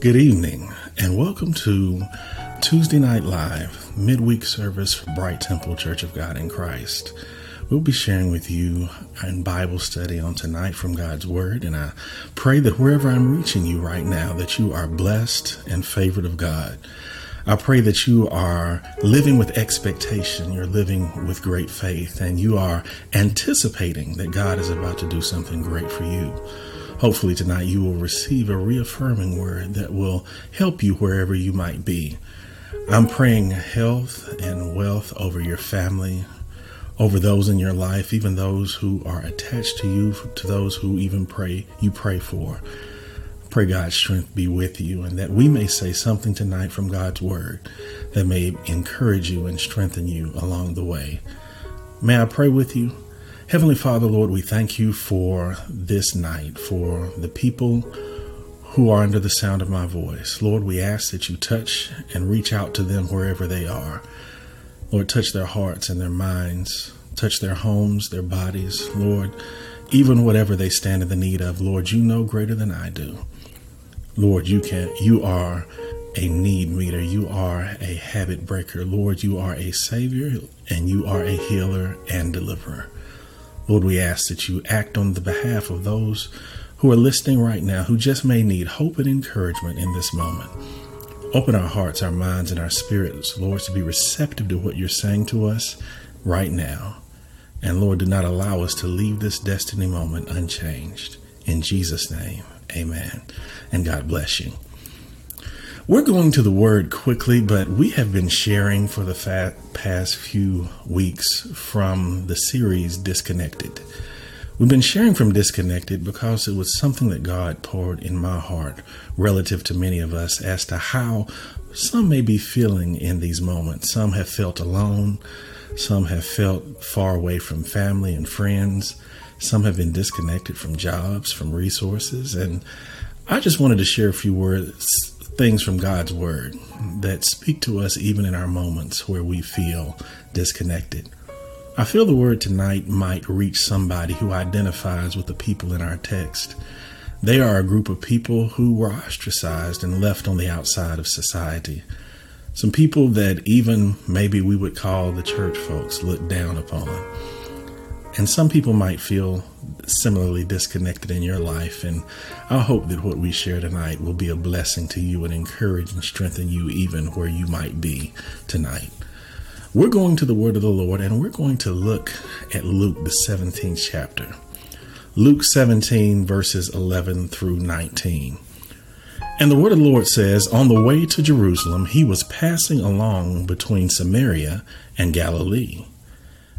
Good evening, and welcome to Tuesday Night Live, midweek service for Bright Temple Church of God in Christ. We'll be sharing with you in Bible study on tonight from God's Word, and I pray that wherever I'm reaching you right now, that you are blessed and favored of God. I pray that you are living with expectation, you're living with great faith, and you are anticipating that God is about to do something great for you. Hopefully, tonight you will receive a reaffirming word that will help you wherever you might be. I'm praying health and wealth over your family, over those in your life, even those who are attached to you, to those who even pray you pray for. Pray God's strength be with you and that we may say something tonight from God's word that may encourage you and strengthen you along the way. May I pray with you? Heavenly Father, Lord, we thank you for this night, for the people who are under the sound of my voice. Lord, we ask that you touch and reach out to them wherever they are. Lord, touch their hearts and their minds, touch their homes, their bodies. Lord, even whatever they stand in the need of, Lord, you know greater than I do. Lord, you can you are a need meter. You are a habit breaker. Lord, you are a savior and you are a healer and deliverer. Lord, we ask that you act on the behalf of those who are listening right now who just may need hope and encouragement in this moment. Open our hearts, our minds, and our spirits, Lord, to be receptive to what you're saying to us right now. And Lord, do not allow us to leave this destiny moment unchanged. In Jesus' name. Amen. And God bless you. We're going to the word quickly, but we have been sharing for the past few weeks from the series Disconnected. We've been sharing from Disconnected because it was something that God poured in my heart relative to many of us as to how some may be feeling in these moments. Some have felt alone, some have felt far away from family and friends. Some have been disconnected from jobs, from resources. And I just wanted to share a few words, things from God's word that speak to us even in our moments where we feel disconnected. I feel the word tonight might reach somebody who identifies with the people in our text. They are a group of people who were ostracized and left on the outside of society. Some people that even maybe we would call the church folks looked down upon. And some people might feel similarly disconnected in your life. And I hope that what we share tonight will be a blessing to you and encourage and strengthen you even where you might be tonight. We're going to the word of the Lord and we're going to look at Luke, the 17th chapter. Luke 17, verses 11 through 19. And the word of the Lord says, On the way to Jerusalem, he was passing along between Samaria and Galilee.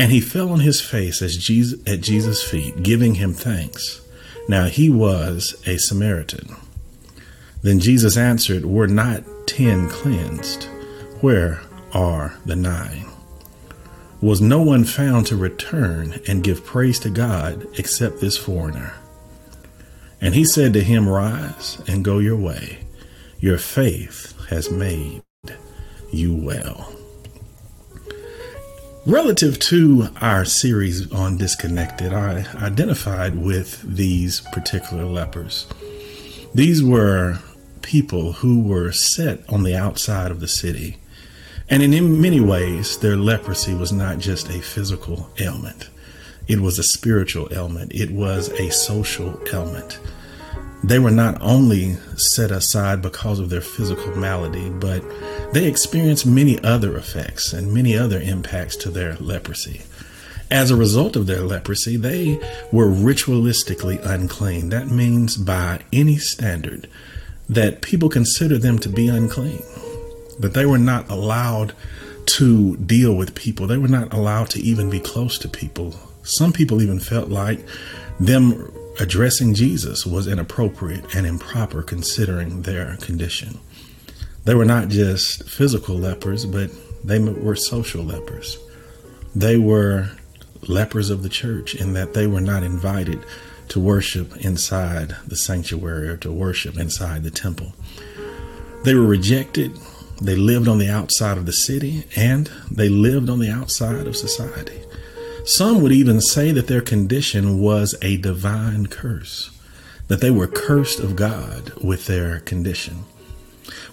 And he fell on his face Jesus, at Jesus' feet, giving him thanks. Now he was a Samaritan. Then Jesus answered, Were not ten cleansed? Where are the nine? Was no one found to return and give praise to God except this foreigner? And he said to him, Rise and go your way. Your faith has made you well. Relative to our series on disconnected, I identified with these particular lepers. These were people who were set on the outside of the city. And in many ways, their leprosy was not just a physical ailment, it was a spiritual ailment, it was a social ailment. They were not only set aside because of their physical malady, but they experienced many other effects and many other impacts to their leprosy. As a result of their leprosy, they were ritualistically unclean. That means, by any standard, that people consider them to be unclean, that they were not allowed to deal with people, they were not allowed to even be close to people. Some people even felt like them addressing Jesus was inappropriate and improper considering their condition. They were not just physical lepers, but they were social lepers. They were lepers of the church in that they were not invited to worship inside the sanctuary or to worship inside the temple. They were rejected. They lived on the outside of the city and they lived on the outside of society. Some would even say that their condition was a divine curse, that they were cursed of God with their condition.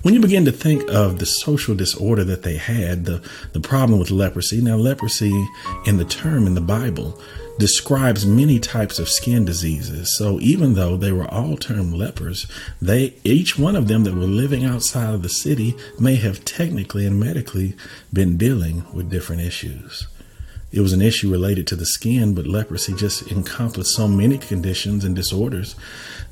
When you begin to think of the social disorder that they had, the, the problem with leprosy, now, leprosy in the term in the Bible describes many types of skin diseases. So even though they were all termed lepers, they each one of them that were living outside of the city may have technically and medically been dealing with different issues. It was an issue related to the skin, but leprosy just encompassed so many conditions and disorders.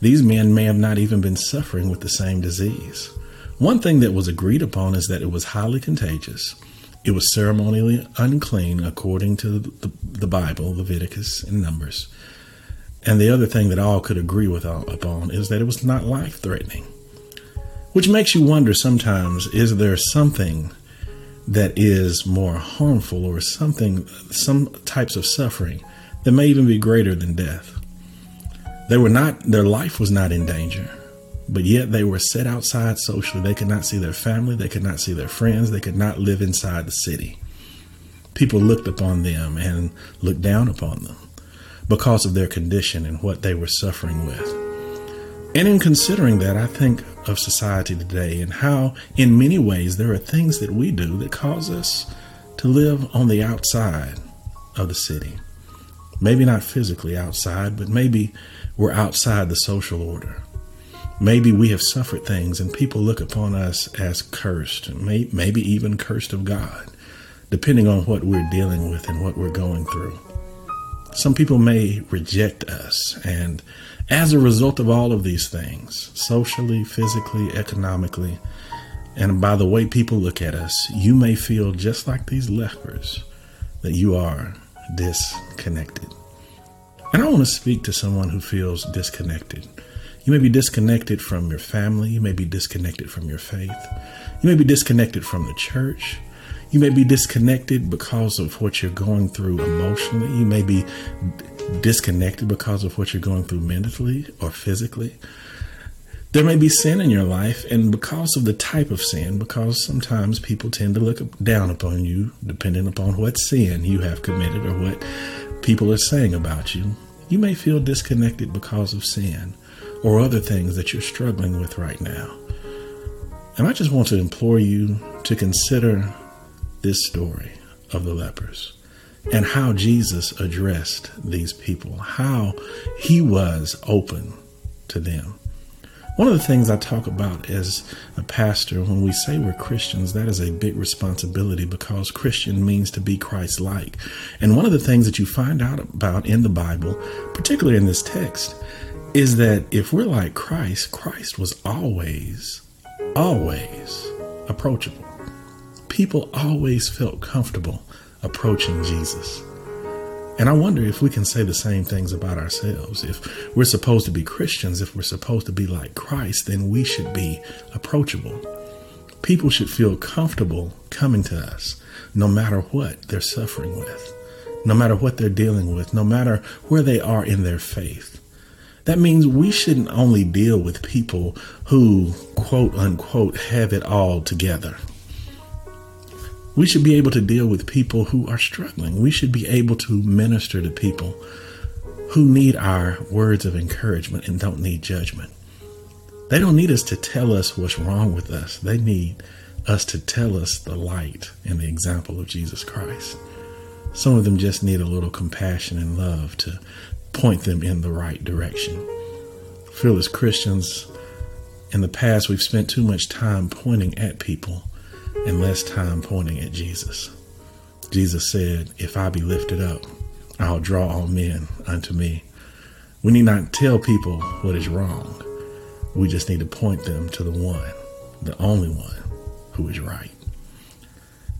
These men may have not even been suffering with the same disease. One thing that was agreed upon is that it was highly contagious it was ceremonially unclean according to the, the Bible, Leviticus, and Numbers. And the other thing that all could agree with uh, upon is that it was not life threatening. Which makes you wonder sometimes is there something that is more harmful or something, some types of suffering that may even be greater than death? They were not, their life was not in danger but yet they were set outside socially. They could not see their family, they could not see their friends, they could not live inside the city. People looked upon them and looked down upon them because of their condition and what they were suffering with. And in considering that, I think of society today and how, in many ways, there are things that we do that cause us to live on the outside of the city. Maybe not physically outside, but maybe we're outside the social order. Maybe we have suffered things and people look upon us as cursed, maybe even cursed of God, depending on what we're dealing with and what we're going through. Some people may reject us, and as a result of all of these things, socially, physically, economically, and by the way people look at us, you may feel just like these lepers that you are disconnected. And I want to speak to someone who feels disconnected. You may be disconnected from your family. You may be disconnected from your faith. You may be disconnected from the church. You may be disconnected because of what you're going through emotionally. You may be disconnected because of what you're going through mentally or physically. There may be sin in your life, and because of the type of sin, because sometimes people tend to look down upon you depending upon what sin you have committed or what people are saying about you, you may feel disconnected because of sin or other things that you're struggling with right now. And I just want to implore you to consider this story of the lepers and how Jesus addressed these people, how he was open to them. One of the things I talk about as a pastor, when we say we're Christians, that is a big responsibility because Christian means to be Christ like. And one of the things that you find out about in the Bible, particularly in this text, is that if we're like Christ, Christ was always, always approachable. People always felt comfortable approaching Jesus. And I wonder if we can say the same things about ourselves. If we're supposed to be Christians, if we're supposed to be like Christ, then we should be approachable. People should feel comfortable coming to us no matter what they're suffering with, no matter what they're dealing with, no matter where they are in their faith. That means we shouldn't only deal with people who, quote unquote, have it all together. We should be able to deal with people who are struggling. We should be able to minister to people who need our words of encouragement and don't need judgment. They don't need us to tell us what's wrong with us. They need us to tell us the light and the example of Jesus Christ. Some of them just need a little compassion and love to point them in the right direction. Feel as Christians, in the past, we've spent too much time pointing at people and less time pointing at Jesus. Jesus said, If I be lifted up, I'll draw all men unto me. We need not tell people what is wrong. We just need to point them to the one, the only one who is right.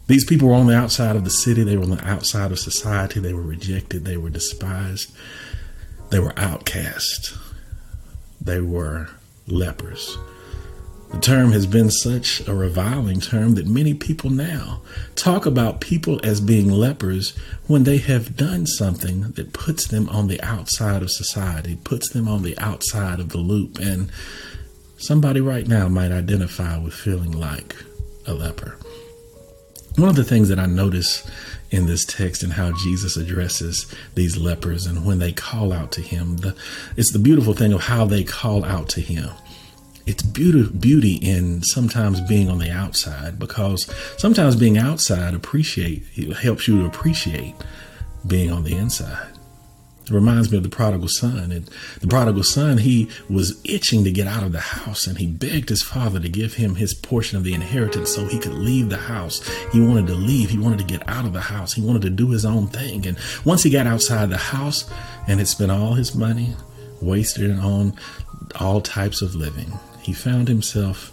These people were on the outside of the city. They were on the outside of society. They were rejected. They were despised. They were outcast. They were lepers. The term has been such a reviling term that many people now talk about people as being lepers when they have done something that puts them on the outside of society, puts them on the outside of the loop. And somebody right now might identify with feeling like a leper. One of the things that I notice in this text and how Jesus addresses these lepers and when they call out to him, the, it's the beautiful thing of how they call out to him it's beauty beauty in sometimes being on the outside because sometimes being outside appreciate helps you to appreciate being on the inside. It reminds me of the prodigal son. And the prodigal son, he was itching to get out of the house and he begged his father to give him his portion of the inheritance so he could leave the house. He wanted to leave. He wanted to get out of the house. He wanted to do his own thing. And once he got outside the house and had spent all his money, wasted it on all types of living, he found himself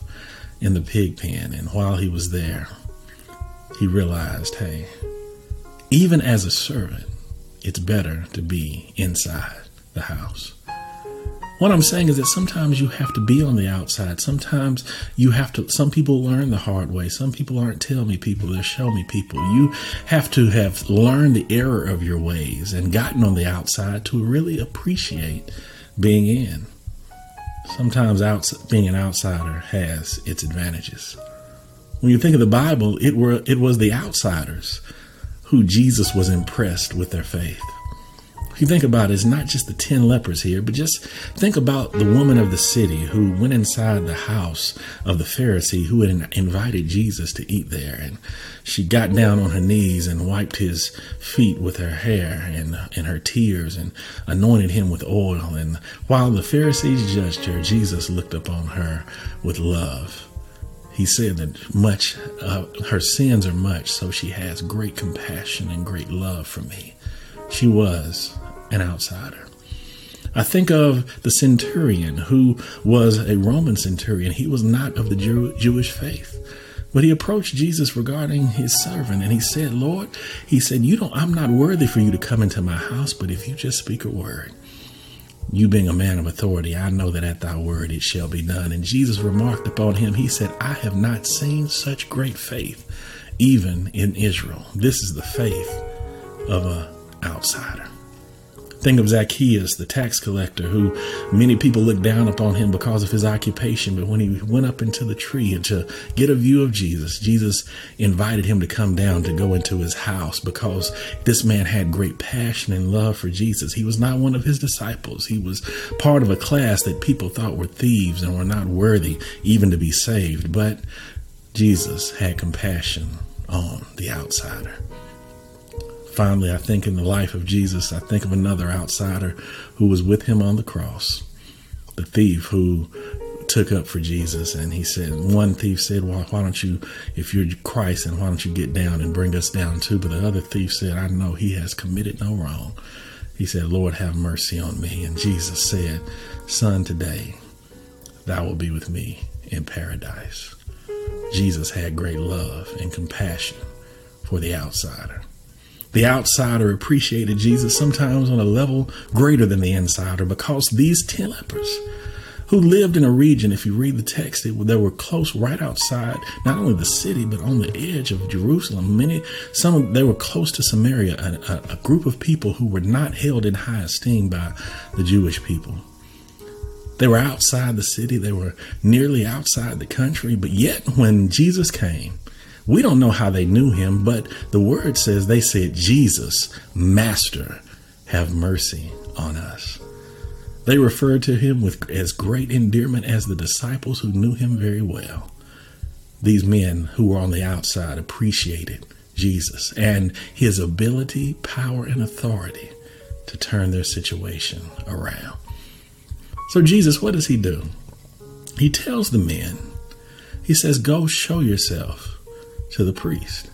in the pig pen. And while he was there, he realized hey, even as a servant, it's better to be inside the house. What I'm saying is that sometimes you have to be on the outside. Sometimes you have to, some people learn the hard way. Some people aren't tell me people, they're show me people. You have to have learned the error of your ways and gotten on the outside to really appreciate being in. Sometimes outs- being an outsider has its advantages. When you think of the Bible, it were it was the outsiders who Jesus was impressed with their faith. You think about it, it's not just the 10 lepers here, but just think about the woman of the city who went inside the house of the Pharisee who had invited Jesus to eat there. And she got down on her knees and wiped his feet with her hair and, and her tears and anointed him with oil. And while the Pharisees judged her, Jesus looked upon her with love. He said that much, uh, her sins are much, so she has great compassion and great love for me. She was an outsider. I think of the centurion who was a Roman centurion. He was not of the Jew- Jewish faith. But he approached Jesus regarding his servant and he said, Lord, he said, You don't I'm not worthy for you to come into my house, but if you just speak a word, you being a man of authority, I know that at thy word it shall be done. And Jesus remarked upon him, he said, I have not seen such great faith, even in Israel. This is the faith of an outsider. Think of Zacchaeus, the tax collector, who many people looked down upon him because of his occupation. But when he went up into the tree to get a view of Jesus, Jesus invited him to come down to go into his house because this man had great passion and love for Jesus. He was not one of his disciples. He was part of a class that people thought were thieves and were not worthy even to be saved. But Jesus had compassion on the outsider. Finally, I think in the life of Jesus, I think of another outsider who was with him on the cross, the thief who took up for Jesus. And he said, one thief said, Well, why don't you, if you're Christ, and why don't you get down and bring us down too? But the other thief said, I know he has committed no wrong. He said, Lord, have mercy on me. And Jesus said, Son, today thou will be with me in paradise. Jesus had great love and compassion for the outsider. The outsider appreciated Jesus sometimes on a level greater than the insider because these 10 lepers who lived in a region, if you read the text, they were close right outside not only the city, but on the edge of Jerusalem. Many, some, they were close to Samaria, a, a group of people who were not held in high esteem by the Jewish people. They were outside the city, they were nearly outside the country, but yet when Jesus came, we don't know how they knew him, but the word says they said, Jesus, Master, have mercy on us. They referred to him with as great endearment as the disciples who knew him very well. These men who were on the outside appreciated Jesus and his ability, power, and authority to turn their situation around. So, Jesus, what does he do? He tells the men, He says, Go show yourself to the priest.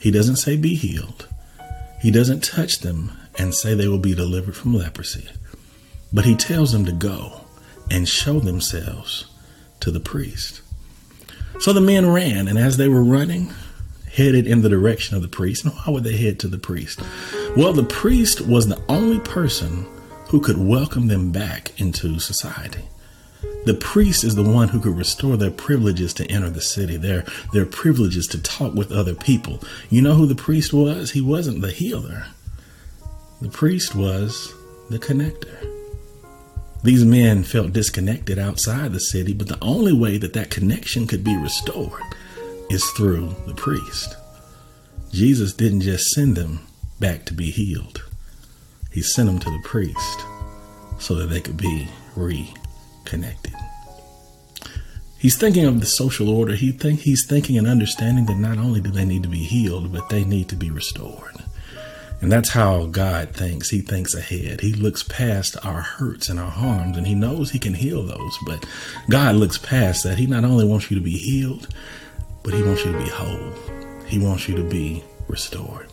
He doesn't say be healed. He doesn't touch them and say they will be delivered from leprosy. But he tells them to go and show themselves to the priest. So the men ran, and as they were running, headed in the direction of the priest. And why would they head to the priest? Well, the priest was the only person who could welcome them back into society. The priest is the one who could restore their privileges to enter the city, their, their privileges to talk with other people. You know who the priest was? He wasn't the healer. The priest was the connector. These men felt disconnected outside the city, but the only way that that connection could be restored is through the priest. Jesus didn't just send them back to be healed, He sent them to the priest so that they could be reconnected. He's thinking of the social order. He think he's thinking and understanding that not only do they need to be healed, but they need to be restored. And that's how God thinks. He thinks ahead. He looks past our hurts and our harms, and He knows He can heal those. But God looks past that. He not only wants you to be healed, but He wants you to be whole. He wants you to be restored.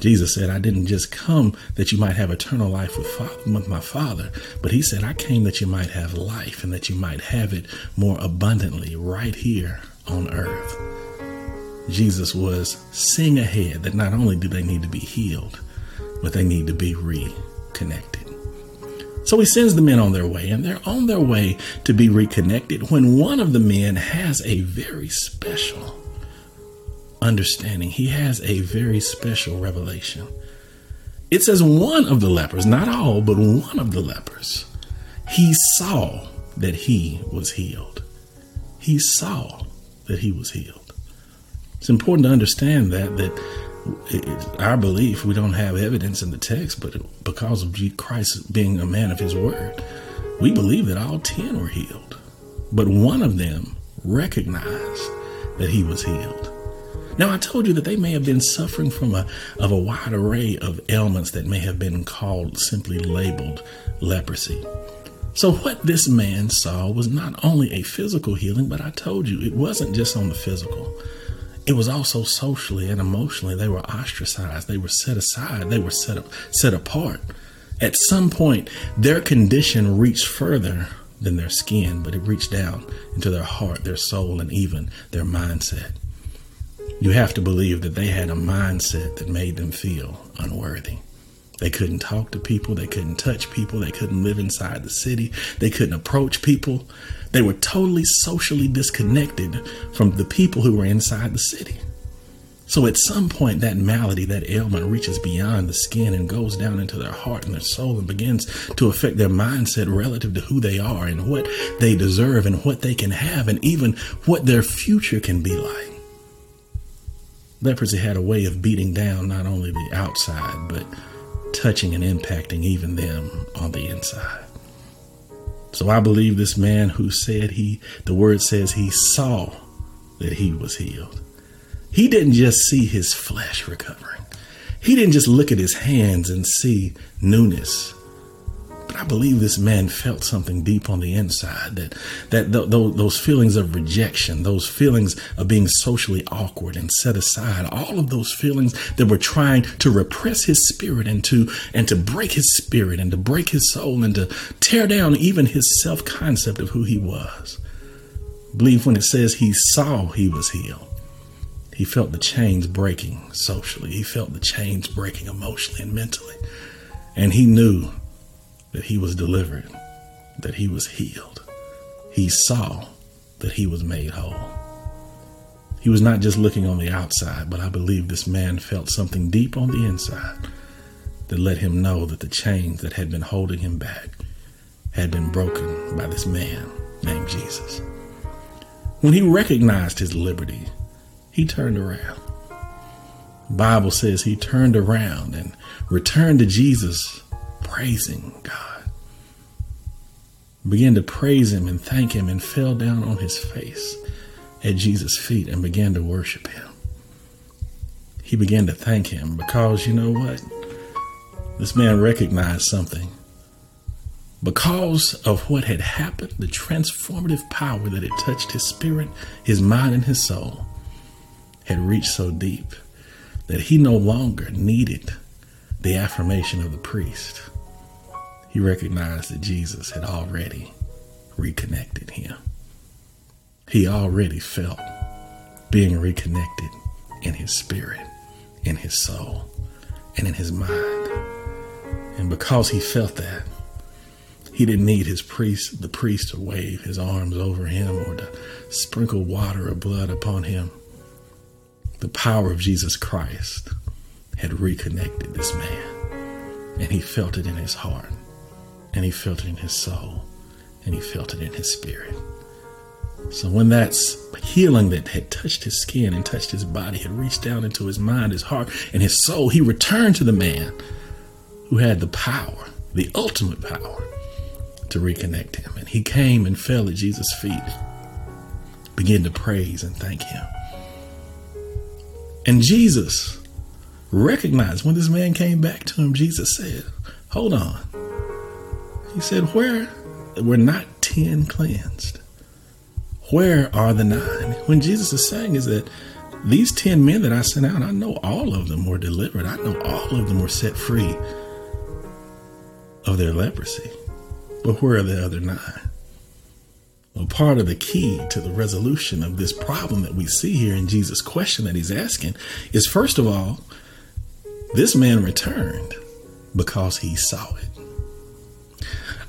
Jesus said, I didn't just come that you might have eternal life with, father, with, my Father, but He said, I came that you might have life and that you might have it more abundantly right here on earth. Jesus was seeing ahead that not only do they need to be healed, but they need to be reconnected. So he sends the men on their way, and they're on their way to be reconnected when one of the men has a very special understanding. He has a very special revelation. It says one of the lepers, not all, but one of the lepers, he saw that he was healed. He saw that he was healed. It's important to understand that that our belief we don't have evidence in the text, but because of Christ being a man of His word, we believe that all ten were healed, but one of them recognized that he was healed. Now I told you that they may have been suffering from a of a wide array of ailments that may have been called simply labeled leprosy. So, what this man saw was not only a physical healing, but I told you it wasn't just on the physical. It was also socially and emotionally they were ostracized they were set aside they were set up set apart. At some point their condition reached further than their skin but it reached down into their heart their soul and even their mindset you have to believe that they had a mindset that made them feel unworthy they couldn't talk to people. They couldn't touch people. They couldn't live inside the city. They couldn't approach people. They were totally socially disconnected from the people who were inside the city. So at some point, that malady, that ailment reaches beyond the skin and goes down into their heart and their soul and begins to affect their mindset relative to who they are and what they deserve and what they can have and even what their future can be like. Leprosy had a way of beating down not only the outside, but touching and impacting even them on the inside. So I believe this man who said he, the word says he saw that he was healed. He didn't just see his flesh recovering. He didn't just look at his hands and see newness. Believe this man felt something deep on the inside that that th- th- those feelings of rejection, those feelings of being socially awkward and set aside, all of those feelings that were trying to repress his spirit and to and to break his spirit and to break his soul and to tear down even his self-concept of who he was. I believe when it says he saw he was healed. He felt the chains breaking socially. He felt the chains breaking emotionally and mentally. And he knew that he was delivered, that he was healed. He saw that he was made whole. He was not just looking on the outside, but I believe this man felt something deep on the inside that let him know that the chains that had been holding him back had been broken by this man named Jesus. When he recognized his liberty, he turned around. The Bible says he turned around and returned to Jesus praising God. Began to praise Him and thank Him and fell down on his face at Jesus' feet and began to worship Him. He began to thank Him because you know what? This man recognized something. Because of what had happened, the transformative power that had touched his spirit, his mind, and his soul had reached so deep that he no longer needed the affirmation of the priest he recognized that Jesus had already reconnected him. He already felt being reconnected in his spirit, in his soul, and in his mind. And because he felt that, He didn't need his priest, the priest, to wave his arms over him or to sprinkle water or blood upon him. The power of Jesus Christ had reconnected this man, and he felt it in his heart, and he felt it in his soul, and he felt it in his spirit. So when that healing that had touched his skin and touched his body had reached down into his mind, his heart, and his soul, he returned to the man who had the power, the ultimate power to reconnect him. And he came and fell at Jesus' feet, began to praise and thank him. And Jesus recognized when this man came back to him, Jesus said, Hold on. He said, Where were not ten cleansed? Where are the nine? When Jesus is saying is that these ten men that I sent out, I know all of them were delivered. I know all of them were set free of their leprosy. But where are the other nine? Well, part of the key to the resolution of this problem that we see here in Jesus' question that he's asking is first of all, this man returned because he saw it.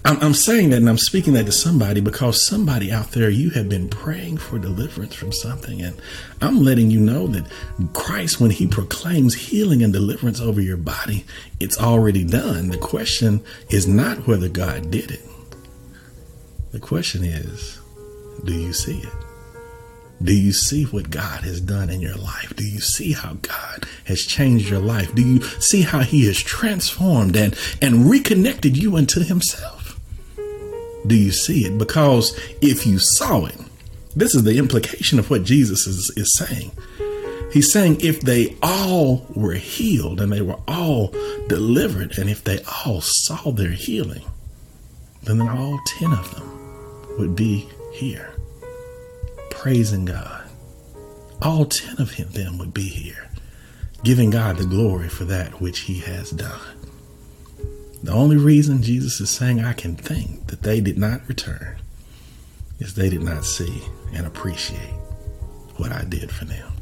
I'm, I'm, saying that and I'm speaking that to somebody because somebody out there, you have been praying for deliverance from something. And I'm letting you know that Christ, when he proclaims healing and deliverance over your body, it's already done. The question is not whether God did it. The question is, do you see it? Do you see what God has done in your life? Do you see how God has changed your life? Do you see how he has transformed and, and reconnected you into himself? Do you see it? Because if you saw it, this is the implication of what Jesus is, is saying. He's saying if they all were healed and they were all delivered, and if they all saw their healing, then all 10 of them would be here praising God. All 10 of then would be here, giving God the glory for that which he has done. The only reason Jesus is saying I can think that they did not return is they did not see and appreciate what I did for them.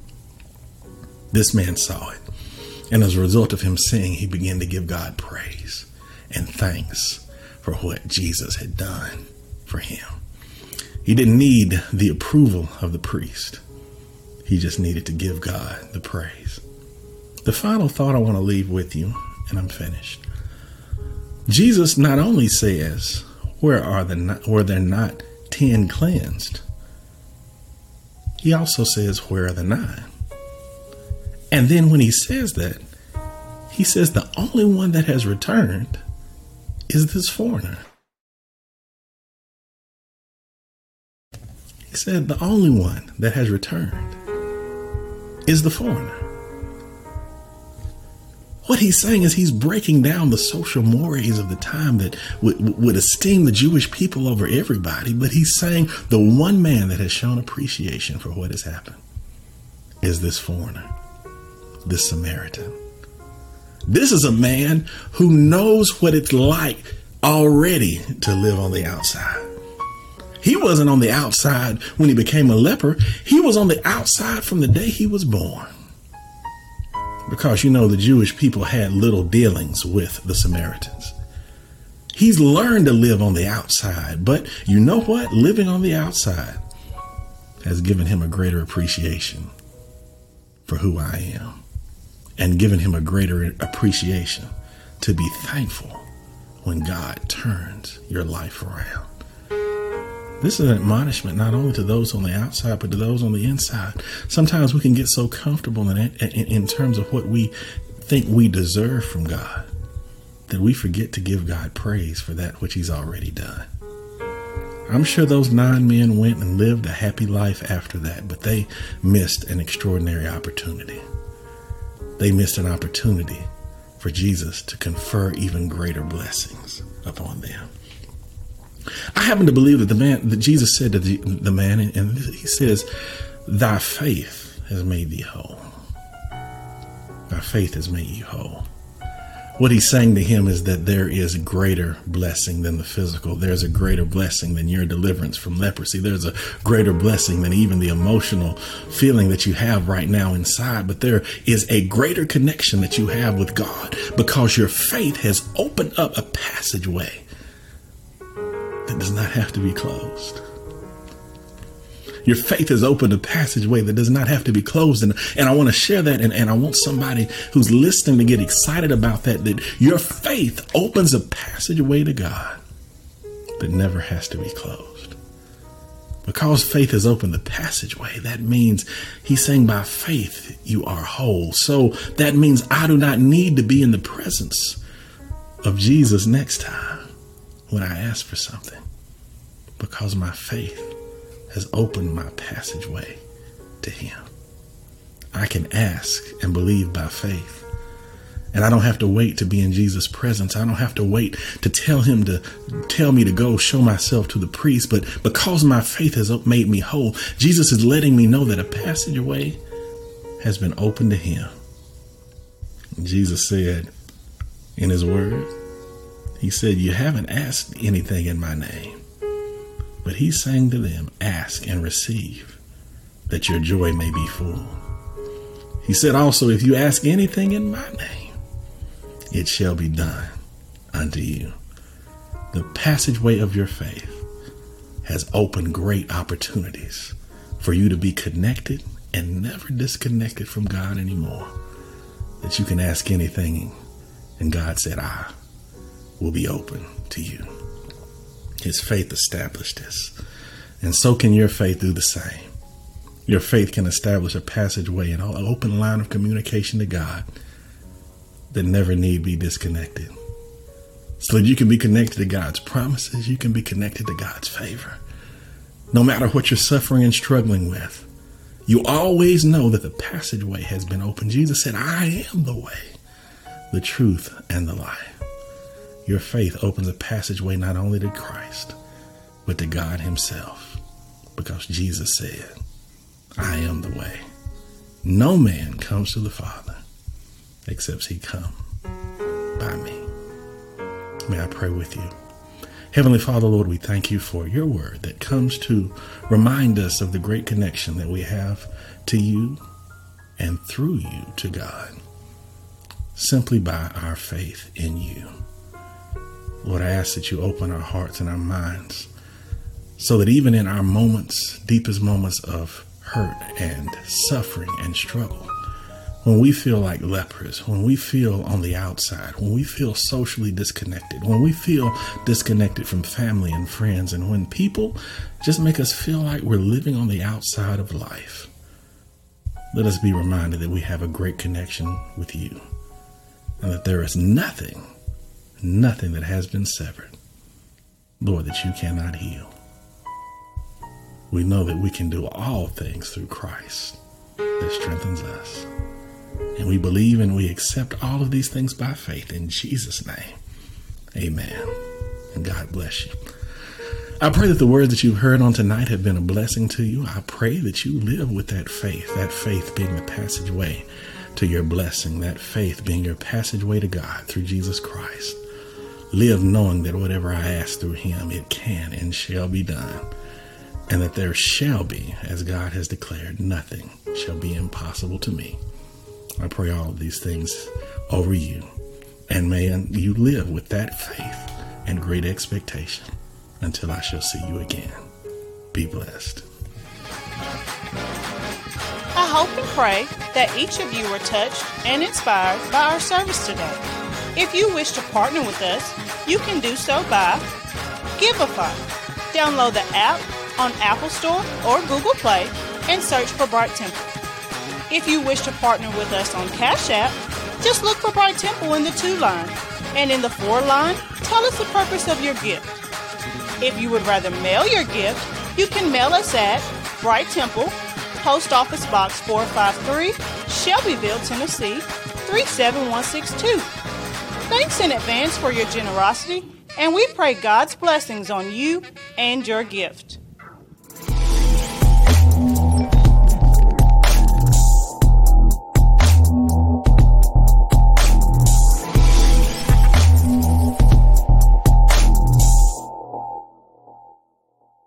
This man saw it. And as a result of him seeing, he began to give God praise and thanks for what Jesus had done for him. He didn't need the approval of the priest, he just needed to give God the praise. The final thought I want to leave with you, and I'm finished, Jesus not only says, "Where are the were there not ten cleansed?" He also says, "Where are the nine? And then when he says that, he says the only one that has returned is this foreigner. He said the only one that has returned is the foreigner. What he's saying is he's breaking down the social mores of the time that would, would esteem the Jewish people over everybody, but he's saying the one man that has shown appreciation for what has happened is this foreigner, this Samaritan. This is a man who knows what it's like already to live on the outside. He wasn't on the outside when he became a leper. He was on the outside from the day he was born because you know the Jewish people had little dealings with the Samaritans. He's learned to live on the outside, but you know what? Living on the outside has given him a greater appreciation for who I am and given him a greater appreciation to be thankful when God turns your life around. This is an admonishment not only to those on the outside, but to those on the inside. Sometimes we can get so comfortable in, in, in terms of what we think we deserve from God that we forget to give God praise for that which He's already done. I'm sure those nine men went and lived a happy life after that, but they missed an extraordinary opportunity. They missed an opportunity for Jesus to confer even greater blessings upon them. I happen to believe that the man that Jesus said to the, the man, and he says, Thy faith has made thee whole. Thy faith has made you whole. What he's saying to him is that there is greater blessing than the physical. There's a greater blessing than your deliverance from leprosy. There's a greater blessing than even the emotional feeling that you have right now inside. But there is a greater connection that you have with God because your faith has opened up a passageway that does not have to be closed. Your faith has opened a passageway that does not have to be closed. And, and I want to share that. And, and I want somebody who's listening to get excited about that, that your faith opens a passageway to God that never has to be closed. Because faith has opened the passageway, that means he's saying by faith you are whole. So that means I do not need to be in the presence of Jesus next time when I ask for something because my faith has opened my passageway to Him. I can ask and believe by faith. And I don't have to wait to be in Jesus' presence. I don't have to wait to tell him to tell me to go show myself to the priest. But because my faith has made me whole, Jesus is letting me know that a passageway has been opened to him. Jesus said in his word, He said, You haven't asked anything in my name. But he's saying to them, Ask and receive, that your joy may be full. He said also, If you ask anything in my name, it shall be done unto you. The passageway of your faith has opened great opportunities for you to be connected and never disconnected from God anymore. That you can ask anything, and God said, I will be open to you. His faith established this. And so can your faith do the same. Your faith can establish a passageway and an open line of communication to God that never need be disconnected. So that you can be connected to God's promises, you can be connected to God's favor. No matter what you're suffering and struggling with, you always know that the passageway has been opened. Jesus said, I am the way, the truth, and the life. Your faith opens a passageway not only to Christ, but to God Himself. Because Jesus said, I am the way. No man comes to the Father except He come by me. May I pray with you. Heavenly Father, Lord, we thank you for your word that comes to remind us of the great connection that we have to you and through you to God, simply by our faith in you. Lord, I ask that you open our hearts and our minds so that even in our moments, deepest moments of hurt and suffering and struggle, when we feel like lepers, when we feel on the outside, when we feel socially disconnected, when we feel disconnected from family and friends, and when people just make us feel like we're living on the outside of life, let us be reminded that we have a great connection with you and that there is nothing nothing that has been severed, Lord, that you cannot heal. We know that we can do all things through Christ that strengthens us. And we believe and we accept all of these things by faith in Jesus' name. Amen. And God bless you. I pray that the words that you've heard on tonight have been a blessing to you. I pray that you live with that faith, that faith being the passageway to your blessing, that faith being your passageway to God through Jesus Christ live knowing that whatever I ask through him, it can and shall be done. And that there shall be, as God has declared, nothing shall be impossible to me. I pray all of these things over you. And may you live with that faith and great expectation until I shall see you again. Be blessed. I hope and pray that each of you were touched and inspired by our service today. If you wish to partner with us, you can do so by Givelify. Download the app on Apple Store or Google Play and search for Bright Temple. If you wish to partner with us on Cash App, just look for Bright Temple in the to line, and in the for line, tell us the purpose of your gift. If you would rather mail your gift, you can mail us at Bright Temple, Post Office Box 453, Shelbyville, Tennessee 37162. Thanks in advance for your generosity, and we pray God's blessings on you and your gift.